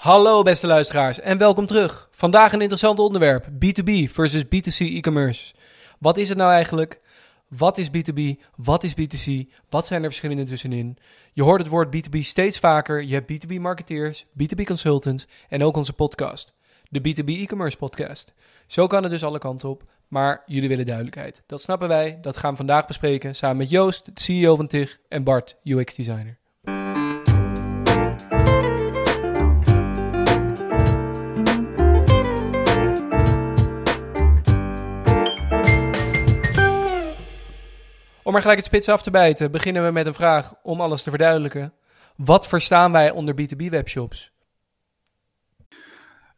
Hallo beste luisteraars en welkom terug. Vandaag een interessant onderwerp: B2B versus B2C e-commerce. Wat is het nou eigenlijk? Wat is B2B? Wat is B2C? Wat zijn er verschillen tussenin? Je hoort het woord B2B steeds vaker. Je hebt B2B marketeers, B2B consultants en ook onze podcast, de B2B e-commerce podcast. Zo kan het dus alle kanten op, maar jullie willen duidelijkheid. Dat snappen wij, dat gaan we vandaag bespreken samen met Joost, de CEO van TIG en Bart, UX designer. Om er gelijk het spits af te bijten, beginnen we met een vraag om alles te verduidelijken. Wat verstaan wij onder B2B webshops?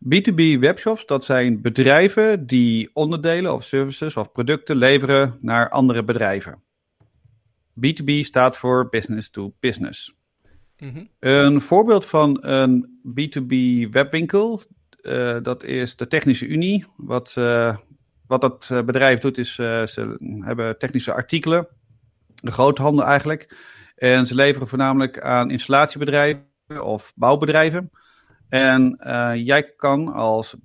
B2B webshops, dat zijn bedrijven die onderdelen of services of producten leveren naar andere bedrijven. B2B staat voor business to business. Mhm. Een voorbeeld van een B2B webwinkel, uh, dat is de Technische Unie. Wat, uh, wat dat eh, bedrijf doet, is ze hebben technische artikelen de groothandel eigenlijk. En ze leveren voornamelijk aan installatiebedrijven of bouwbedrijven. En uh, jij kan als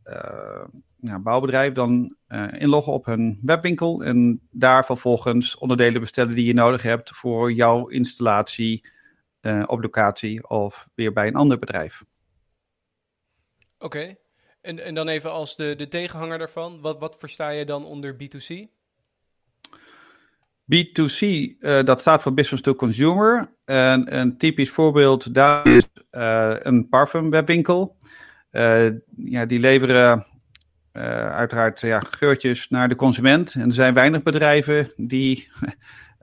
ja, bouwbedrijf dan uh, inloggen op hun webwinkel en daar vervolgens onderdelen bestellen die je nodig hebt voor jouw installatie op locatie of weer bij een ander bedrijf. Oké, en, en dan even als de, de tegenhanger daarvan, wat, wat versta je dan onder B2C? B2C, uh, eh, dat staat voor Business to Consumer. En een typisch voorbeeld daar is uh, een parfumwebwinkel. Uh, ja, die leveren uiteraard ja, geurtjes naar de consument. En er zijn weinig bedrijven die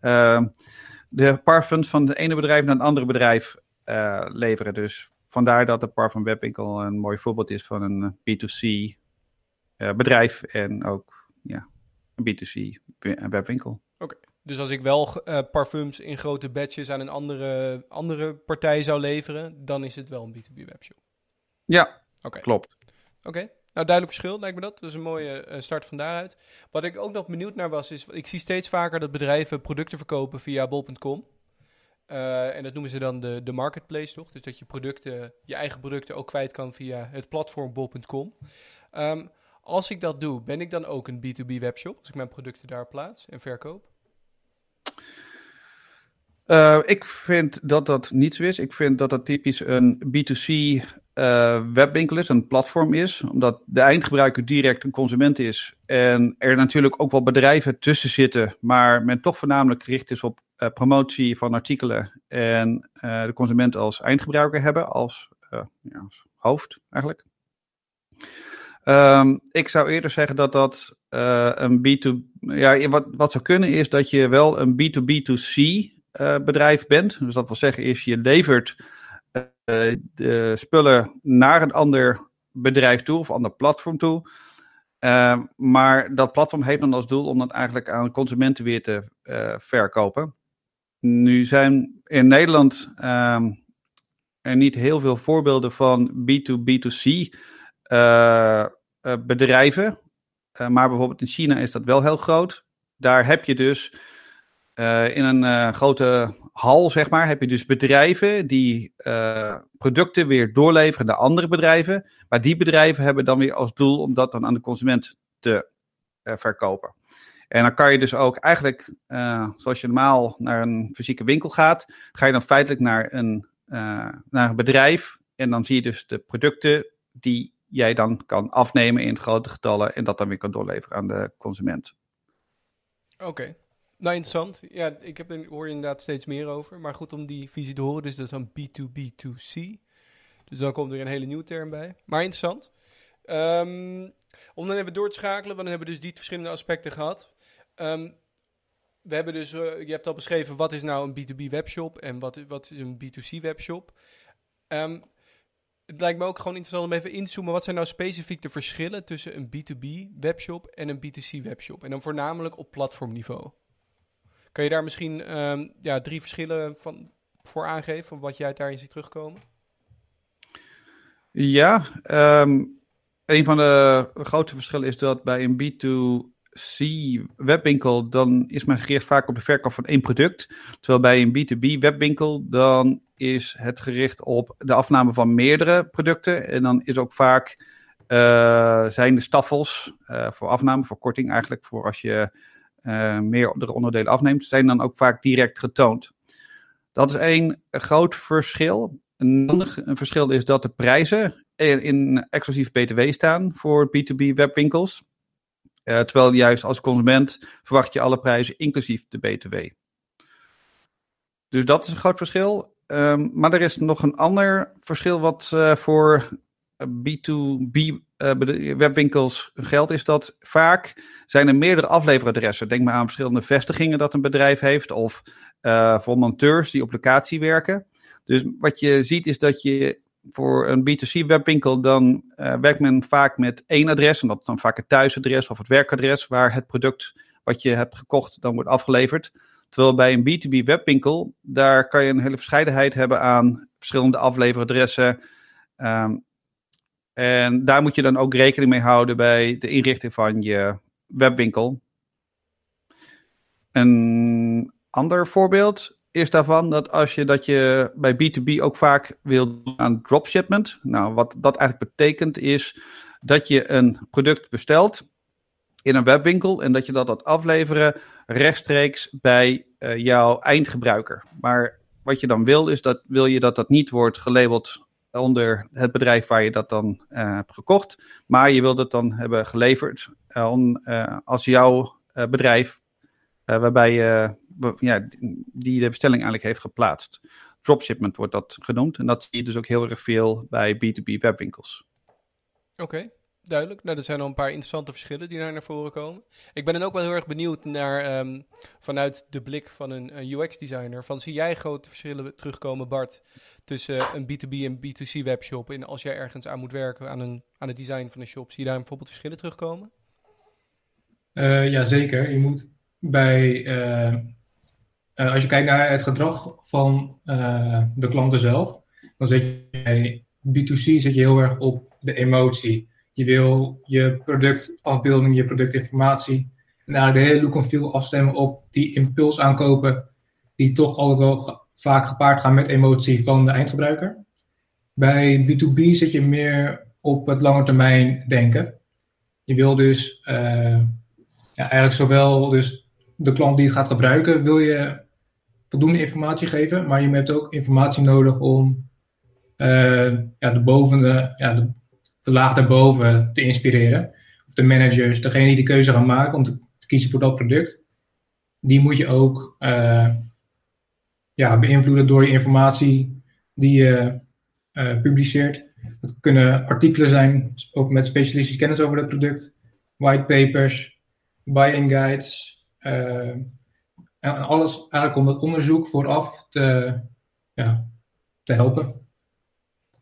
de parfums van het ene bedrijf naar het andere bedrijf leveren. Dus vandaar dat de parfumwebwinkel een mooi voorbeeld is van een B2C bedrijf en ook ja, een B2C webwinkel. Oké. Dus als ik wel uh, parfums in grote batches aan een andere, andere partij zou leveren, dan is het wel een B2B webshop. Ja, okay. klopt. Oké, nou duidelijk verschil lijkt me dat. Dat is een mooie uh, start van daaruit. Wat ik ook nog benieuwd naar was, is ik zie steeds vaker dat bedrijven producten verkopen via bol.com. Uh, eh, en dat noemen ze dan de, de marketplace, toch? Dus dat je producten, je eigen producten ook kwijt kan via het platform bol.com. Um, ehm, als ik dat doe, ben ik dan ook een B2B webshop als ik mijn producten daar plaats en verkoop? Uh, ik vind dat dat niet zo is. Ik vind dat dat typisch een B2C uh, eh, webwinkel is, een platform is, omdat de eindgebruiker direct een consument is en er natuurlijk ook wel bedrijven tussen zitten, maar men toch voornamelijk gericht is op uh, promotie van artikelen en de consument als eindgebruiker hebben, als, ja, als hoofd eigenlijk. Um, ik zou eerder zeggen dat dat een B2... Ja, wat, wat zou kunnen is dat je wel een B2B2C uh, bedrijf bent. Dus dat wil zeggen, is je levert uh, de spullen naar een ander bedrijf toe of ander platform toe. Uh, maar dat platform heeft dan als doel om dat eigenlijk aan consumenten weer te verkopen. Nu zijn in Nederland ehm, er niet heel veel voorbeelden van B2B2C bedrijven. maar bijvoorbeeld in China is dat wel heel groot. Daar heb je dus uh, in een uh, grote hal, zeg maar, heb je dus bedrijven die uh, producten weer doorleveren naar andere bedrijven. Maar die bedrijven hebben dan weer als doel om dat dan aan de consument te verkopen. En dan kan je dus ook eigenlijk, zoals je normaal naar een fysieke winkel gaat, ga je dan feitelijk naar een, naar een bedrijf. En dan zie je dus de producten die jij dan kan afnemen in grote getallen en dat dan weer kan doorleveren aan de consument. Oké. Nou, interessant. Ja, ik heb er, hoor je inderdaad steeds meer over. Maar goed om die visie te horen. Dus dat is dan B2B2C. Dus dan komt er een hele nieuwe term bij. Maar interessant. Um, om dan even door te schakelen, want dan hebben we dus die verschillende aspecten gehad. Um, we hebben dus, uh, je hebt al beschreven, wat is nou een B2B webshop en wat, wat is een B2C webshop. Um, het lijkt me ook gewoon interessant om even in te zoomen. Wat zijn nou specifiek de verschillen tussen een B2B webshop en een B2C webshop? En dan voornamelijk op platformniveau. Kan je daar misschien um, ja, drie verschillen van, voor aangeven, wat jij daarin ziet terugkomen? Ja, um, een van de grote verschillen is dat bij een B2C webwinkel, dan is men gericht vaak op de verkoop van één product. Terwijl bij een B2B webwinkel, dan is het gericht op de afname van meerdere producten. En dan is ook vaak uh, zijn de staffels uh, voor afname, voor korting eigenlijk, voor als je uh, meer onderdelen afneemt, zijn dan ook vaak direct getoond. Dat is één groot verschil. Een ander verschil is dat de prijzen in exclusief BTW staan voor B2B webwinkels. terwijl juist als consument verwacht je alle prijzen inclusief de BTW. Dus dat is een groot verschil. Um, maar er is nog een ander verschil wat uh, voor B2B uh, webwinkels geldt, is dat vaak zijn er meerdere afleveradressen. Denk maar aan verschillende vestigingen dat een bedrijf heeft, of uh, voor monteurs die op locatie werken. Dus wat je ziet is dat je voor een B2C webwinkel, dan uh, werkt men vaak met één adres, en dat is dan vaak het thuisadres of het werkadres, waar het product wat je hebt gekocht dan wordt afgeleverd. Terwijl bij een B2B webwinkel, daar kan je een hele verscheidenheid hebben aan verschillende afleveradressen. Um, en daar moet je dan ook rekening mee houden bij de inrichting van je webwinkel. Een ander voorbeeld is daarvan dat als je dat je bij B2B ook vaak wil doen aan dropshipment. Nou, wat dat eigenlijk betekent is dat je een product bestelt in een webwinkel en dat je dat gaat afleveren rechtstreeks bij uh, jouw eindgebruiker. Maar wat je dan wil is dat wil je dat dat niet wordt gelabeld onder het bedrijf waar je dat dan uh, hebt gekocht, maar je wilt het dan hebben geleverd uh, on, als jouw bedrijf waarbij je ja, die de bestelling eigenlijk heeft geplaatst. Dropshipment wordt dat genoemd en dat zie je dus ook heel erg veel bij B2B webwinkels. Oké duidelijk. Nou, er zijn al een paar interessante verschillen die daar naar voren komen. Ik ben dan ook wel heel erg benieuwd naar, um, vanuit de blik van een, UX-designer, van zie jij grote verschillen terugkomen, Bart, tussen een B2B en B2C webshop? En als jij ergens aan moet werken, aan, een, aan het design van een shop, zie je daar bijvoorbeeld verschillen terugkomen? Uh, ja, zeker. Je moet bij, uh, uh, als je kijkt naar het gedrag van de klanten zelf, dan zit je bij B2C zit je heel erg op de emotie. Je wil je productafbeelding, je productinformatie en eigenlijk de hele look and feel afstemmen op die impuls aankopen, die toch altijd wel vaak gepaard gaan met emotie van de eindgebruiker. Bij B2B zit je meer op het lange termijn denken. Je wil dus uh, ja, eigenlijk zowel dus de klant die het gaat gebruiken, wil je voldoende informatie geven, maar je hebt ook informatie nodig om uh, ja, de bovende, ja, de, de laag daarboven te inspireren. Of de managers, degene die de keuze gaan maken om te, kiezen voor dat product. Die moet je ook uh, ja, beïnvloeden door je informatie die je uh, publiceert. Het kunnen artikelen zijn, ook met specialistische kennis over het product. Whitepapers, buying guides. Uh, en alles eigenlijk om dat onderzoek vooraf te, ja, te helpen.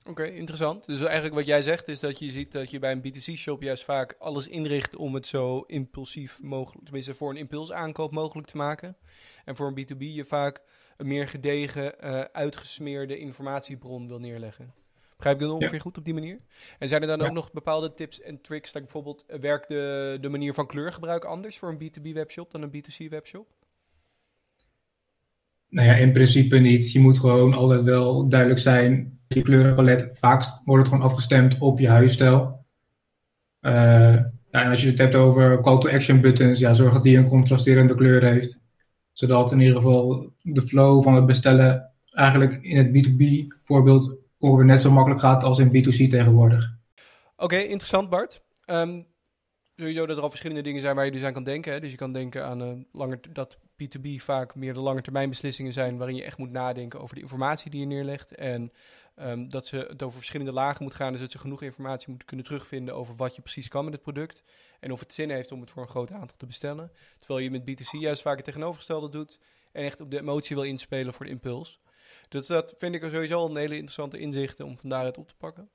Oké, interessant. Dus eigenlijk wat jij zegt is dat je ziet dat je bij een B2C-shop juist vaak alles inricht om het zo impulsief mogelijk, tenminste voor een impulsaankoop mogelijk te maken. En voor een B2B je vaak een meer gedegen, uh, uitgesmeerde informatiebron wil neerleggen. Begrijp ik dat ongeveer goed op die manier? En zijn er dan ook nog bepaalde tips en tricks, like bijvoorbeeld uh, werkt de, de manier van kleurgebruik anders voor een B2B webshop dan een B2C webshop? Nou ja, in principe niet. Je moet gewoon altijd wel duidelijk zijn je kleurenpalet, vaak wordt het gewoon afgestemd op je huisstijl. Ja, en als je het hebt over call to action buttons, ja, zorg dat die een contrasterende kleur heeft. Zodat in ieder geval de flow van het bestellen eigenlijk in het B2B voorbeeld ongeveer net zo makkelijk gaat als in B2C tegenwoordig. Oké, interessant Bart. Um, sowieso dat er al verschillende dingen zijn waar je dus aan kan denken. Hè? Dus je kan denken aan uh, langer, dat B2B vaak meer de lange termijn beslissingen zijn waarin je echt moet nadenken over de informatie die je neerlegt. En um, dat ze het over verschillende lagen moet gaan, dus dat ze genoeg informatie moeten kunnen terugvinden over wat je precies kan met het product. En of het zin heeft om het voor een groot aantal te bestellen. Terwijl je met B2C juist vaak het tegenovergestelde doet en echt op de emotie wil inspelen voor de impuls. Dus dat vind ik sowieso een hele interessante inzichten om vandaar het op te pakken.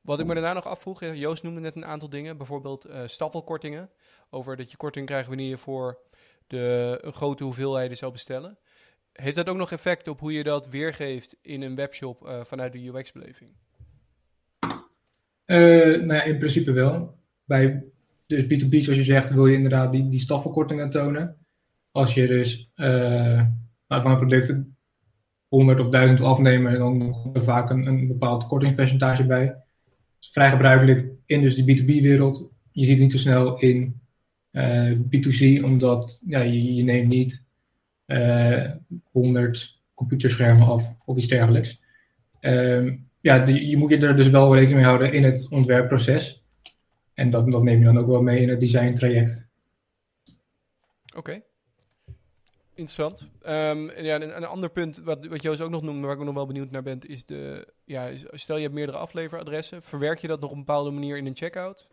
Wat ik me daarna nog afvroeg, Joost noemde net een aantal dingen, bijvoorbeeld uh, staffelkortingen. Over dat je korting krijgt wanneer je voor de, grote hoeveelheden zou bestellen. Heeft dat ook nog effect op hoe je dat weergeeft in een webshop uh, vanuit de UX-beleving? Uh, nou ja, in principe wel. Bij dus B2B, zoals je zegt, wil je inderdaad die, die staffelkortingen tonen. Als je dus uh, van een product 100 of 1000 afnemen, dan komt er vaak een, een bepaald kortingspercentage bij. Is vrij gebruikelijk in dus de B2B-wereld. Je ziet het niet zo snel in B2C, omdat ja, je, neemt niet uh, 100 computerschermen af of iets dergelijks. Uh, ja, die, je moet je er dus wel rekening mee houden in het ontwerpproces. En dat, dat neem je dan ook wel mee in het design traject. Oké. Interessant. Um, ja, een, een, ander punt wat, wat Joost ook nog noemde, waar ik nog wel benieuwd naar ben, is de. Ja, stel je hebt meerdere afleveradressen, verwerk je dat nog op een bepaalde manier in een checkout?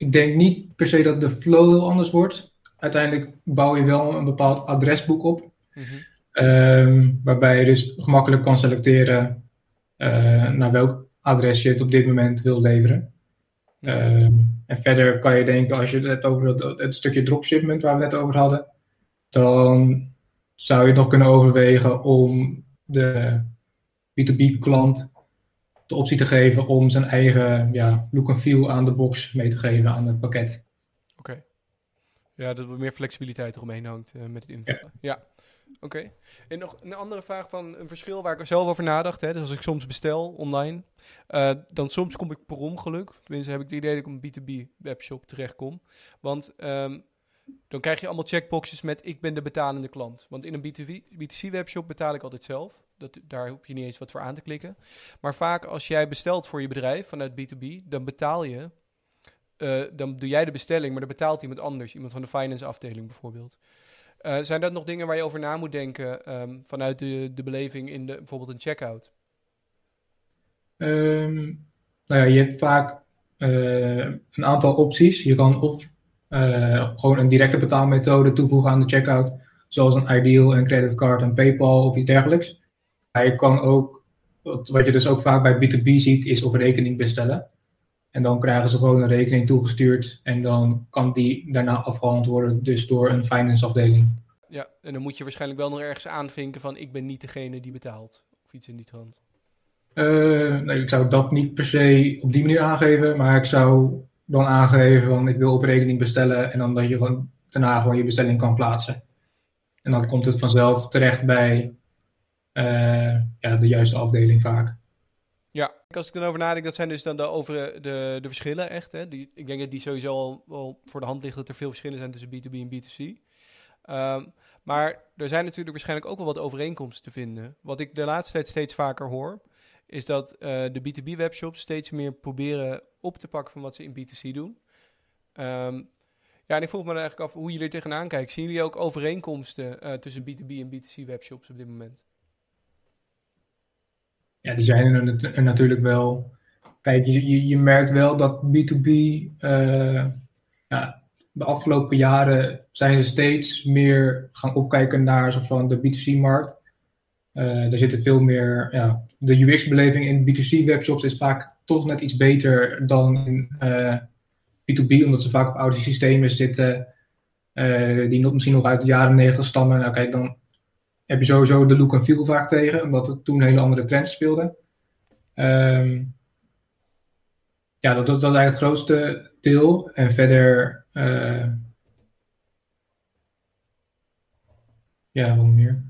Ik denk niet per se dat de flow heel anders wordt. Uiteindelijk bouw je wel een bepaald adresboek op. Mm -hmm. um, waarbij je dus gemakkelijk kan selecteren uh, naar welk adres je het op dit moment wil leveren. Um, en verder kan je denken, als je het hebt over het, het, stukje dropshipment waar we het net over hadden, dan zou je het nog kunnen overwegen om de B2B-klant de optie te geven om zijn eigen ja, look and feel aan de box mee te geven aan het pakket. Oké. Ja, dat er meer flexibiliteit eromheen hangt uh, met het invullen. Ja. ja. Oké. En nog een andere vraag van een verschil waar ik zelf over nadacht. Hè. Dus als ik soms bestel online, uh, dan soms kom ik per ongeluk. Tenminste heb ik het idee dat ik op een B2B webshop terechtkom. Want um, dan krijg je allemaal checkboxes met ik ben de betalende klant. Want in een B2B, B2C webshop betaal ik altijd zelf. Dat, daar hoef je niet eens wat voor aan te klikken. Maar vaak als jij bestelt voor je bedrijf vanuit B2B, dan betaal je. Uh, dan doe jij de bestelling, maar dan betaalt iemand anders. Iemand van de finance afdeling bijvoorbeeld. Uh, zijn dat nog dingen waar je over na moet denken um, vanuit de, de beleving in de, bijvoorbeeld een checkout? Um, nou ja, je hebt vaak uh, een aantal opties. Je kan of gewoon een directe betaalmethode toevoegen aan de checkout, zoals een Ideal, een creditcard, een PayPal of iets dergelijks. Maar je kan ook, wat je dus ook vaak bij B2B ziet, is op rekening bestellen. En dan krijgen ze gewoon een rekening toegestuurd en dan kan die daarna afgehandeld worden, dus door een finance afdeling. Ja, en dan moet je waarschijnlijk wel nog ergens aanvinken van ik ben niet degene die betaalt. Of iets in die trant. Uh, nee, ik zou dat niet per se op die manier aangeven, maar ik zou dan aangeven van ik wil op rekening bestellen en dan dat je gewoon daarna gewoon je bestelling kan plaatsen. En dan komt het vanzelf terecht bij uh, ja, de juiste afdeling vaak. Ja, als ik erover nadenk, dat zijn dus dan de, over de, de verschillen echt. Hè? Die, ik denk dat die sowieso al wel voor de hand ligt dat er veel verschillen zijn tussen B2B en B2C. Um, maar er zijn natuurlijk waarschijnlijk ook wel wat overeenkomsten te vinden. Wat ik de laatste tijd steeds vaker hoor, is dat uh, de B2B-webshops steeds meer proberen op te pakken van wat ze in B2C doen. Um, ja, en ik vroeg me eigenlijk af hoe jullie er tegenaan kijken. Zien jullie ook overeenkomsten uh, tussen B2B en B2C-webshops op dit moment? Ja, die zijn er, natuurlijk wel. Kijk, je, je, je, merkt wel dat B2B uh, ja, de afgelopen jaren zijn ze steeds meer gaan opkijken naar zo van de B2C-markt. Uh, er zitten veel meer, ja, de UX-beleving in B2C-webshops is vaak toch net iets beter dan in uh, B2B, omdat ze vaak op oude systemen zitten uh, die nog, misschien nog uit de jaren 90 stammen. Nou, kijk, dan heb je sowieso de look en feel vaak tegen, omdat het toen hele andere trends speelden. Um, ja, dat, dat, dat is eigenlijk het grootste deel. En verder, uh, ja, wat meer.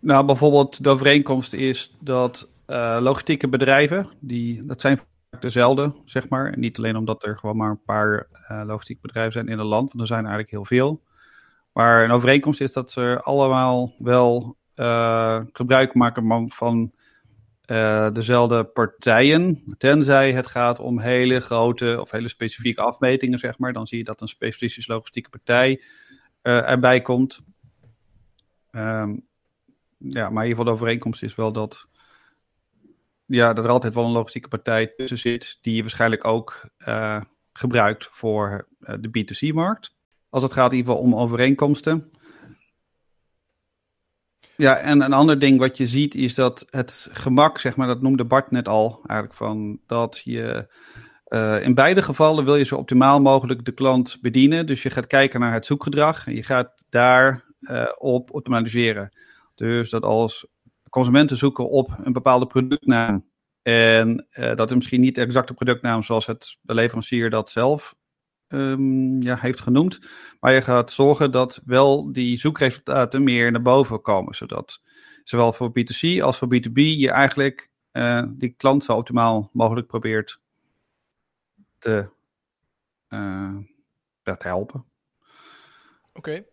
Nou, bijvoorbeeld de overeenkomst is dat uh, logistieke bedrijven, die, dat zijn dezelfde, zeg maar. niet alleen omdat er gewoon maar een paar uh, logistieke bedrijven zijn in het land, want er zijn eigenlijk heel veel. Maar een overeenkomst is dat ze allemaal wel uh, gebruik maken van dezelfde partijen. Tenzij het gaat om hele grote of hele specifieke afmetingen, zeg maar. Dan zie je dat een specialistische logistieke partij erbij komt. Um, ja, maar in ieder geval de overeenkomst is wel dat, ja, dat er altijd wel een logistieke partij tussen zit, die je waarschijnlijk ook uh, gebruikt voor de B2C-markt. Als het gaat in ieder geval om overeenkomsten. Ja, en een ander ding wat je ziet is dat het gemak, zeg maar, dat noemde Bart net al, eigenlijk van dat je uh, in beide gevallen wil je zo optimaal mogelijk de klant bedienen. Dus je gaat kijken naar het zoekgedrag en je gaat daar uh, op optimaliseren. Dus dat als consumenten zoeken op een bepaalde productnaam en uh, dat is misschien niet de exacte productnaam zoals het, de leverancier dat zelf ehm, ja, heeft genoemd. Maar je gaat zorgen dat wel die zoekresultaten meer naar boven komen. Zodat zowel voor B2C als voor B2B je eigenlijk uh, die klant zo optimaal mogelijk probeert te, uh, te helpen. Oké.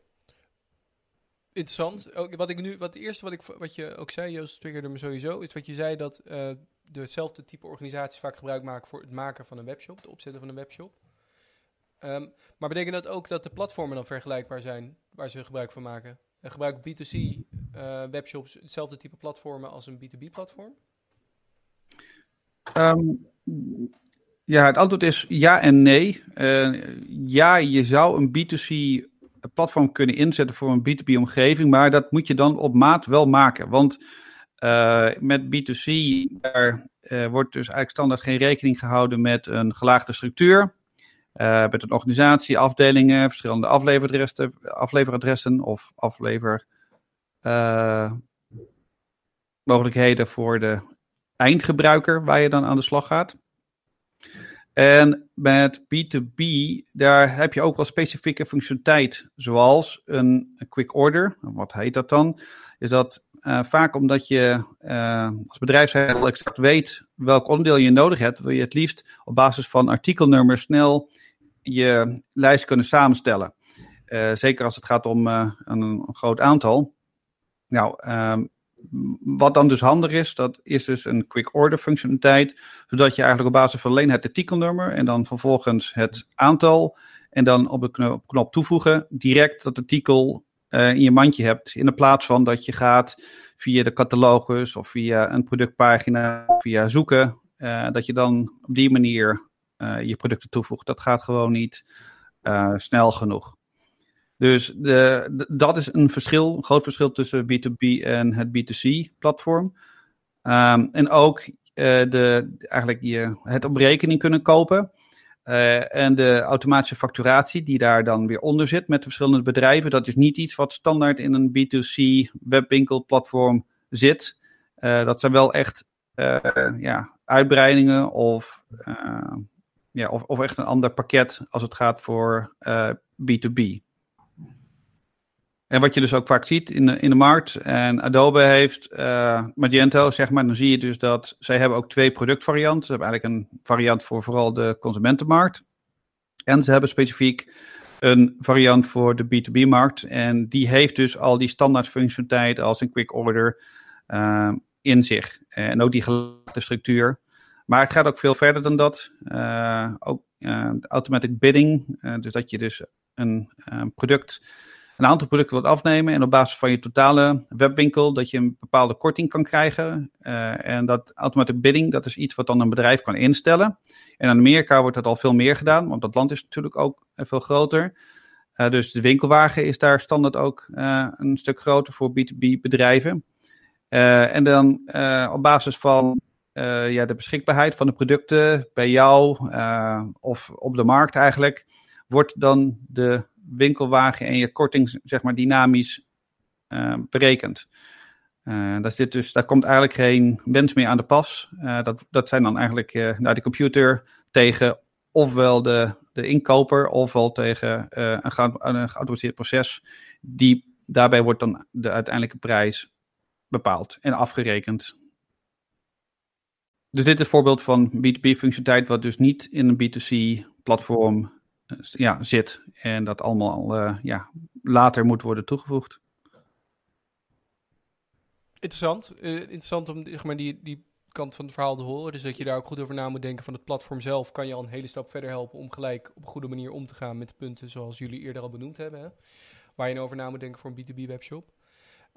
Interessant. Wat ik nu, wat het eerste wat, ik, wat je ook zei, Joost, triggerde me sowieso, is wat je zei dat uh, dezelfde type organisaties vaak gebruik maken voor het maken van een webshop, het opzetten van een webshop. Um, maar betekent dat ook dat de platformen dan vergelijkbaar zijn waar ze gebruik van maken? En gebruiken B2C uh, webshops hetzelfde type platformen als een B2B platform? Um, ja, het antwoord is ja en nee. Uh, ja, je zou een B2C platform kunnen inzetten voor een B2B omgeving, maar dat moet je dan op maat wel maken. Want uh, met B2C daar, uh, wordt dus eigenlijk standaard geen rekening gehouden met een gelaagde structuur. Uh, met een organisatie, afdelingen, verschillende afleveradressen, afleveradressen of aflever mogelijkheden voor de eindgebruiker waar je dan aan de slag gaat. En met B2B, daar heb je ook wel specifieke functionaliteit, zoals een, quick order. Wat heet dat dan? Is dat uh, vaak omdat je uh, als bedrijf exact weet welk onderdeel je nodig hebt, wil je het liefst op basis van artikelnummers snel je lijst kunnen samenstellen. Uh, zeker als het gaat om een, een, groot aantal. Nou, um, wat dan dus handig is, dat is dus een quick order functionaliteit, zodat je eigenlijk op basis van alleen het artikelnummer en dan vervolgens het aantal en dan op de knop, knop toevoegen direct dat artikel uh, in je mandje hebt, in de plaats van dat je gaat via de catalogus of via een productpagina, via zoeken, uh, dat je dan op die manier uh, je producten toevoegt. Dat gaat gewoon niet snel genoeg. Dus de, dat is een verschil, een groot verschil tussen B2B en het B2C-platform. Um, en ook uh, de, eigenlijk je, het op rekening kunnen kopen. Uh, en de automatische facturatie die daar dan weer onder zit met de verschillende bedrijven. Dat is niet iets wat standaard in een B2C webwinkelplatform zit. Uh, dat zijn wel echt ja, uitbreidingen of, ja, of, of, echt een ander pakket als het gaat voor B2B. En wat je dus ook vaak ziet in de, in de markt, en Adobe heeft uh, Magento, zeg maar, dan zie je dus dat zij hebben ook twee productvarianten. Ze hebben eigenlijk een variant voor vooral de consumentenmarkt. En ze hebben specifiek een variant voor de B2B-markt. En die heeft dus al die standaard functionaliteit als een quick order uh, in zich. En ook die gelaagde structuur. Maar het gaat ook veel verder dan dat. Uh, ook automatic bidding, dus dat je dus een product een aantal producten wilt afnemen en op basis van je totale webwinkel dat je een bepaalde korting kan krijgen. Uh, en dat automatic bidding, dat is iets wat dan een bedrijf kan instellen. En in Amerika wordt dat al veel meer gedaan, want dat land is natuurlijk ook veel groter. Uh, dus de winkelwagen is daar standaard ook een stuk groter voor B2B bedrijven. en dan op basis van ja, de beschikbaarheid van de producten bij jou of op de markt eigenlijk, wordt dan de winkelwagen en je korting zeg maar dynamisch uh, berekend. Uh, daar, zit dus, daar komt eigenlijk geen mens meer aan de pas. Uh, dat, dat zijn dan eigenlijk naar de computer tegen ofwel de, de inkoper ofwel tegen een, een proces. Die, daarbij wordt dan de uiteindelijke prijs bepaald en afgerekend. Dus dit is een voorbeeld van B2B-functionaliteit, wat dus niet in een B2C-platform ja, zit. En dat allemaal uh, ja, later moet worden toegevoegd. Interessant. Uh, interessant om maar, die, die kant van het verhaal te horen. Dus dat je daar ook goed over na moet denken van het platform zelf. Kan je al een hele stap verder helpen om gelijk op een goede manier om te gaan met de punten zoals jullie eerder al benoemd hebben. Hè? Waar je nou over na moet denken voor een B2B webshop.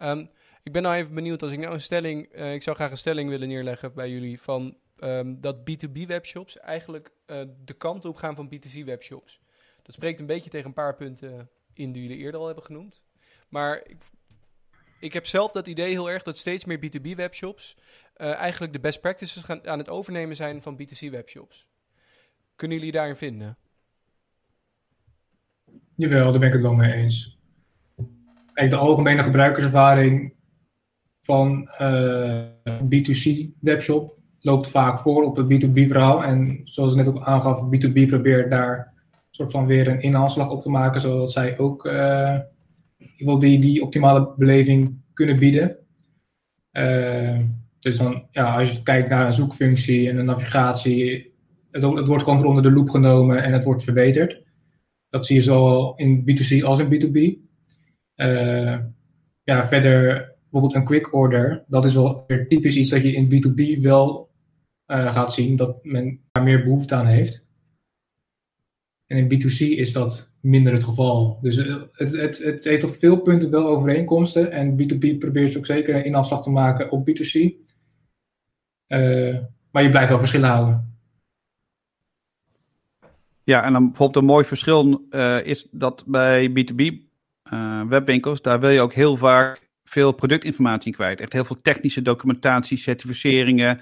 Um, ik ben nou even benieuwd als ik nou een stelling, uh, ik zou graag een stelling willen neerleggen bij jullie van um, dat B2B webshops eigenlijk uh, de kant op gaan van B2C webshops. Dat spreekt een beetje tegen een paar punten in die jullie eerder al hebben genoemd. Maar ik, ik heb zelf dat idee heel erg dat steeds meer B2B webshops uh, eigenlijk de best practices gaan, aan het overnemen zijn van B2C webshops. Kunnen jullie daarin vinden? Jawel, daar ben ik het wel mee eens. De algemene gebruikerservaring van uh, B2C webshop loopt vaak voor op het B2B verhaal. En zoals ik net ook aangaf, B2B probeert daar soort van weer een inhaalslag op te maken, zodat zij ook in ieder geval die, die optimale beleving kunnen bieden. dus dan, ja, als je kijkt naar een zoekfunctie en een navigatie, het, wordt gewoon onder de loep genomen en het wordt verbeterd. Dat zie je zowel in B2C als in B2B. ja, verder bijvoorbeeld een quick order, dat is wel typisch iets dat je in B2B wel gaat zien, dat men daar meer behoefte aan heeft. En in B2C is dat minder het geval. Dus eh, het, het, het heeft op veel punten wel overeenkomsten. En B2B probeert ook zeker een inafslag te maken op B2C. Uh, eh, maar je blijft wel verschillen houden. Ja, en dan bijvoorbeeld een mooi verschil is dat bij B2B webwinkels, daar wil je ook heel vaak veel productinformatie kwijt. Echt heel veel technische documentatie, certificeringen.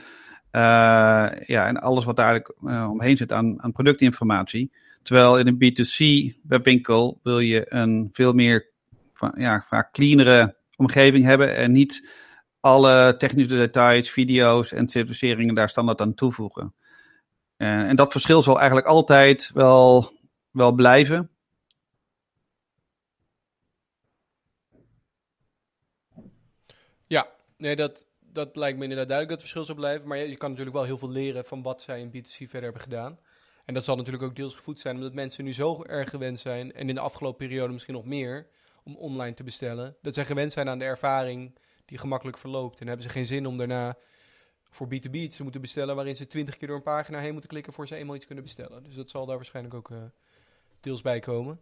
Uh, ja, en alles wat daar uh, omheen zit aan, aan productinformatie. Terwijl in een B2C webwinkel wil je een veel meer, ja, vaak cleanere omgeving hebben. En niet alle technische details, video's en certificeringen daar standaard aan toevoegen. En, en dat verschil zal eigenlijk altijd wel, wel blijven. Nee, dat, dat lijkt me inderdaad duidelijk dat het verschil zal blijven. Maar je, je, kan natuurlijk wel heel veel leren van wat zij in B2C verder hebben gedaan. En dat zal natuurlijk ook deels gevoed zijn omdat mensen nu zo erg gewend zijn, en in de afgelopen periode misschien nog meer, om online te bestellen. Dat zij gewend zijn aan de ervaring die gemakkelijk verloopt. En hebben ze geen zin om daarna voor B2B iets te moeten bestellen waarin ze twintig keer door een pagina heen moeten klikken voor ze eenmaal iets kunnen bestellen. Dus dat zal daar waarschijnlijk ook uh, deels bij komen.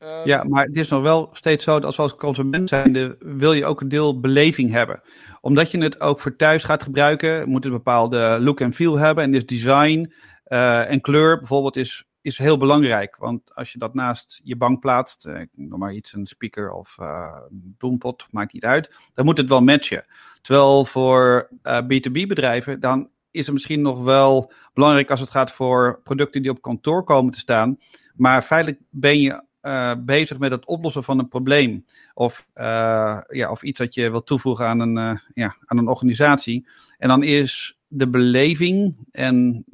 Ehm, ja, maar het is nog wel steeds zo dat als consument zijnde wil je ook een deel beleving hebben. Omdat je het ook voor thuis gaat gebruiken, moet het een bepaalde look en feel hebben. En dus design uh, en kleur bijvoorbeeld is, is heel belangrijk. Want als je dat naast je bank plaatst, uh, noem maar iets, een speaker of uh, een maakt niet uit, dan moet het wel matchen. Terwijl voor B2B bedrijven, dan is het misschien nog wel belangrijk als het gaat voor producten die op kantoor komen te staan. Maar feitelijk ben je uh, bezig met het oplossen van een probleem. Of, uh, ja, of iets dat je wilt toevoegen aan een, uh, ja, aan een organisatie. En dan is de beleving en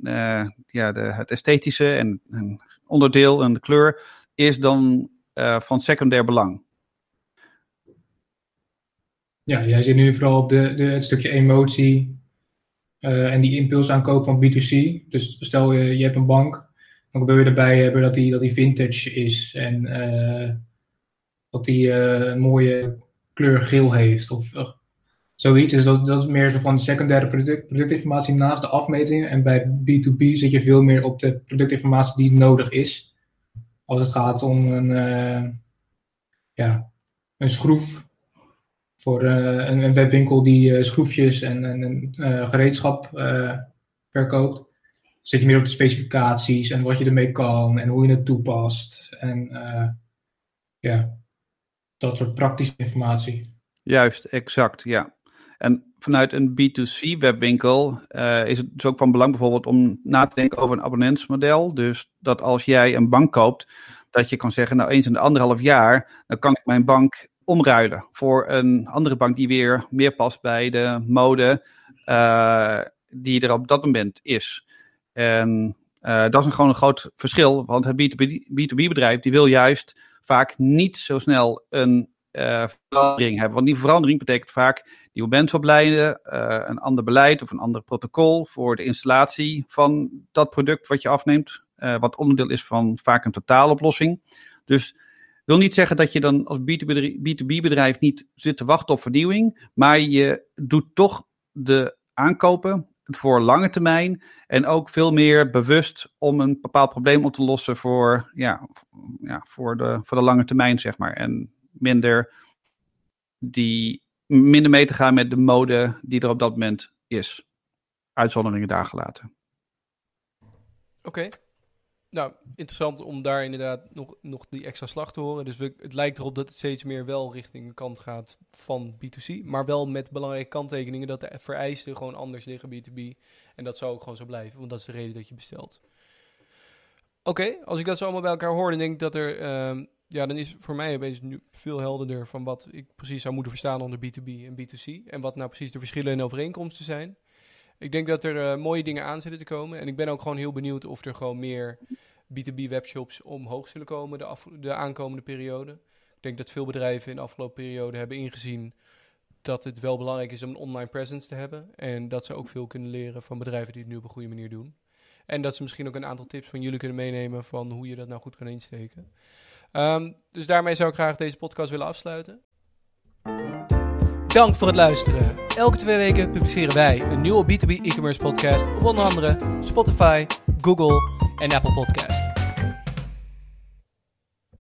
ja, de, het esthetische en, onderdeel en de kleur is dan van secundair belang. Ja, jij zit nu vooral op de, de, het stukje emotie en die impulsaankoop van B2C. Dus stel je, je hebt een bank dan wil je erbij hebben dat die, dat die vintage is en uh, dat die uh, een mooie kleur geel heeft of zoiets. Dus dat, dat is meer zo van secundaire product, productinformatie naast de afmetingen. En bij B2B zit je veel meer op de productinformatie die nodig is. Als het gaat om een, ja, een schroef voor een, een, webwinkel die schroefjes en, en gereedschap verkoopt zit je meer op de specificaties en wat je ermee kan en hoe je het toepast. En uh, ja, dat soort praktische informatie. Juist, exact, ja. En vanuit een B2C webwinkel uh, is het dus ook van belang bijvoorbeeld om na te denken over een abonnementsmodel. Dus dat als jij een bank koopt, dat je kan zeggen, nou eens in de anderhalf jaar, dan kan ik mijn bank omruilen voor een andere bank die weer meer past bij de mode uh, die er op dat moment is. En uh, dat is een, gewoon een groot verschil, want het B2B-bedrijf die wil juist vaak niet zo snel een uh, verandering hebben. Want die verandering betekent vaak nieuwe mensen uh, een ander beleid of een ander protocol voor de installatie van dat product wat je afneemt, wat onderdeel is van vaak een totaaloplossing. Dus wil niet zeggen dat je dan als B2B-bedrijf niet zit te wachten op vernieuwing, maar je doet toch de aankopen voor lange termijn. En ook veel meer bewust om een bepaald probleem op te lossen voor, ja, ja, voor, de, voor de lange termijn, zeg maar. En minder, die, minder mee te gaan met de mode die er op dat moment is. Uitzonderingen daar gelaten. Oké. Nou, interessant om daar inderdaad nog, nog die extra slag te horen. Dus we, het lijkt erop dat het steeds meer wel richting de kant gaat van B2C. Maar wel met belangrijke kanttekeningen dat de vereisten gewoon anders liggen B2B. En dat zou ook gewoon zo blijven, want dat is de reden dat je bestelt. Oké, als ik dat zo allemaal bij elkaar hoor, dan denk ik dat er... Uh, ja, dan is voor mij opeens nu veel helderder van wat ik precies zou moeten verstaan onder B2B en B2C. En wat nou precies de verschillen en overeenkomsten zijn. Ik denk dat er uh, mooie dingen aan zitten te komen. En ik ben ook gewoon heel benieuwd of er gewoon meer B2B webshops omhoog zullen komen de, de aankomende periode. Ik denk dat veel bedrijven in de afgelopen periode hebben ingezien dat het wel belangrijk is om een online presence te hebben. En dat ze ook veel kunnen leren van bedrijven die het nu op een goede manier doen. En dat ze misschien ook een aantal tips van jullie kunnen meenemen van hoe je dat nou goed kan insteken. Um, dus daarmee zou ik graag deze podcast willen afsluiten. Dank voor het luisteren. Elke twee weken publiceren wij een nieuwe B2B e-commerce podcast op onder andere Spotify, Google en Apple Podcasts.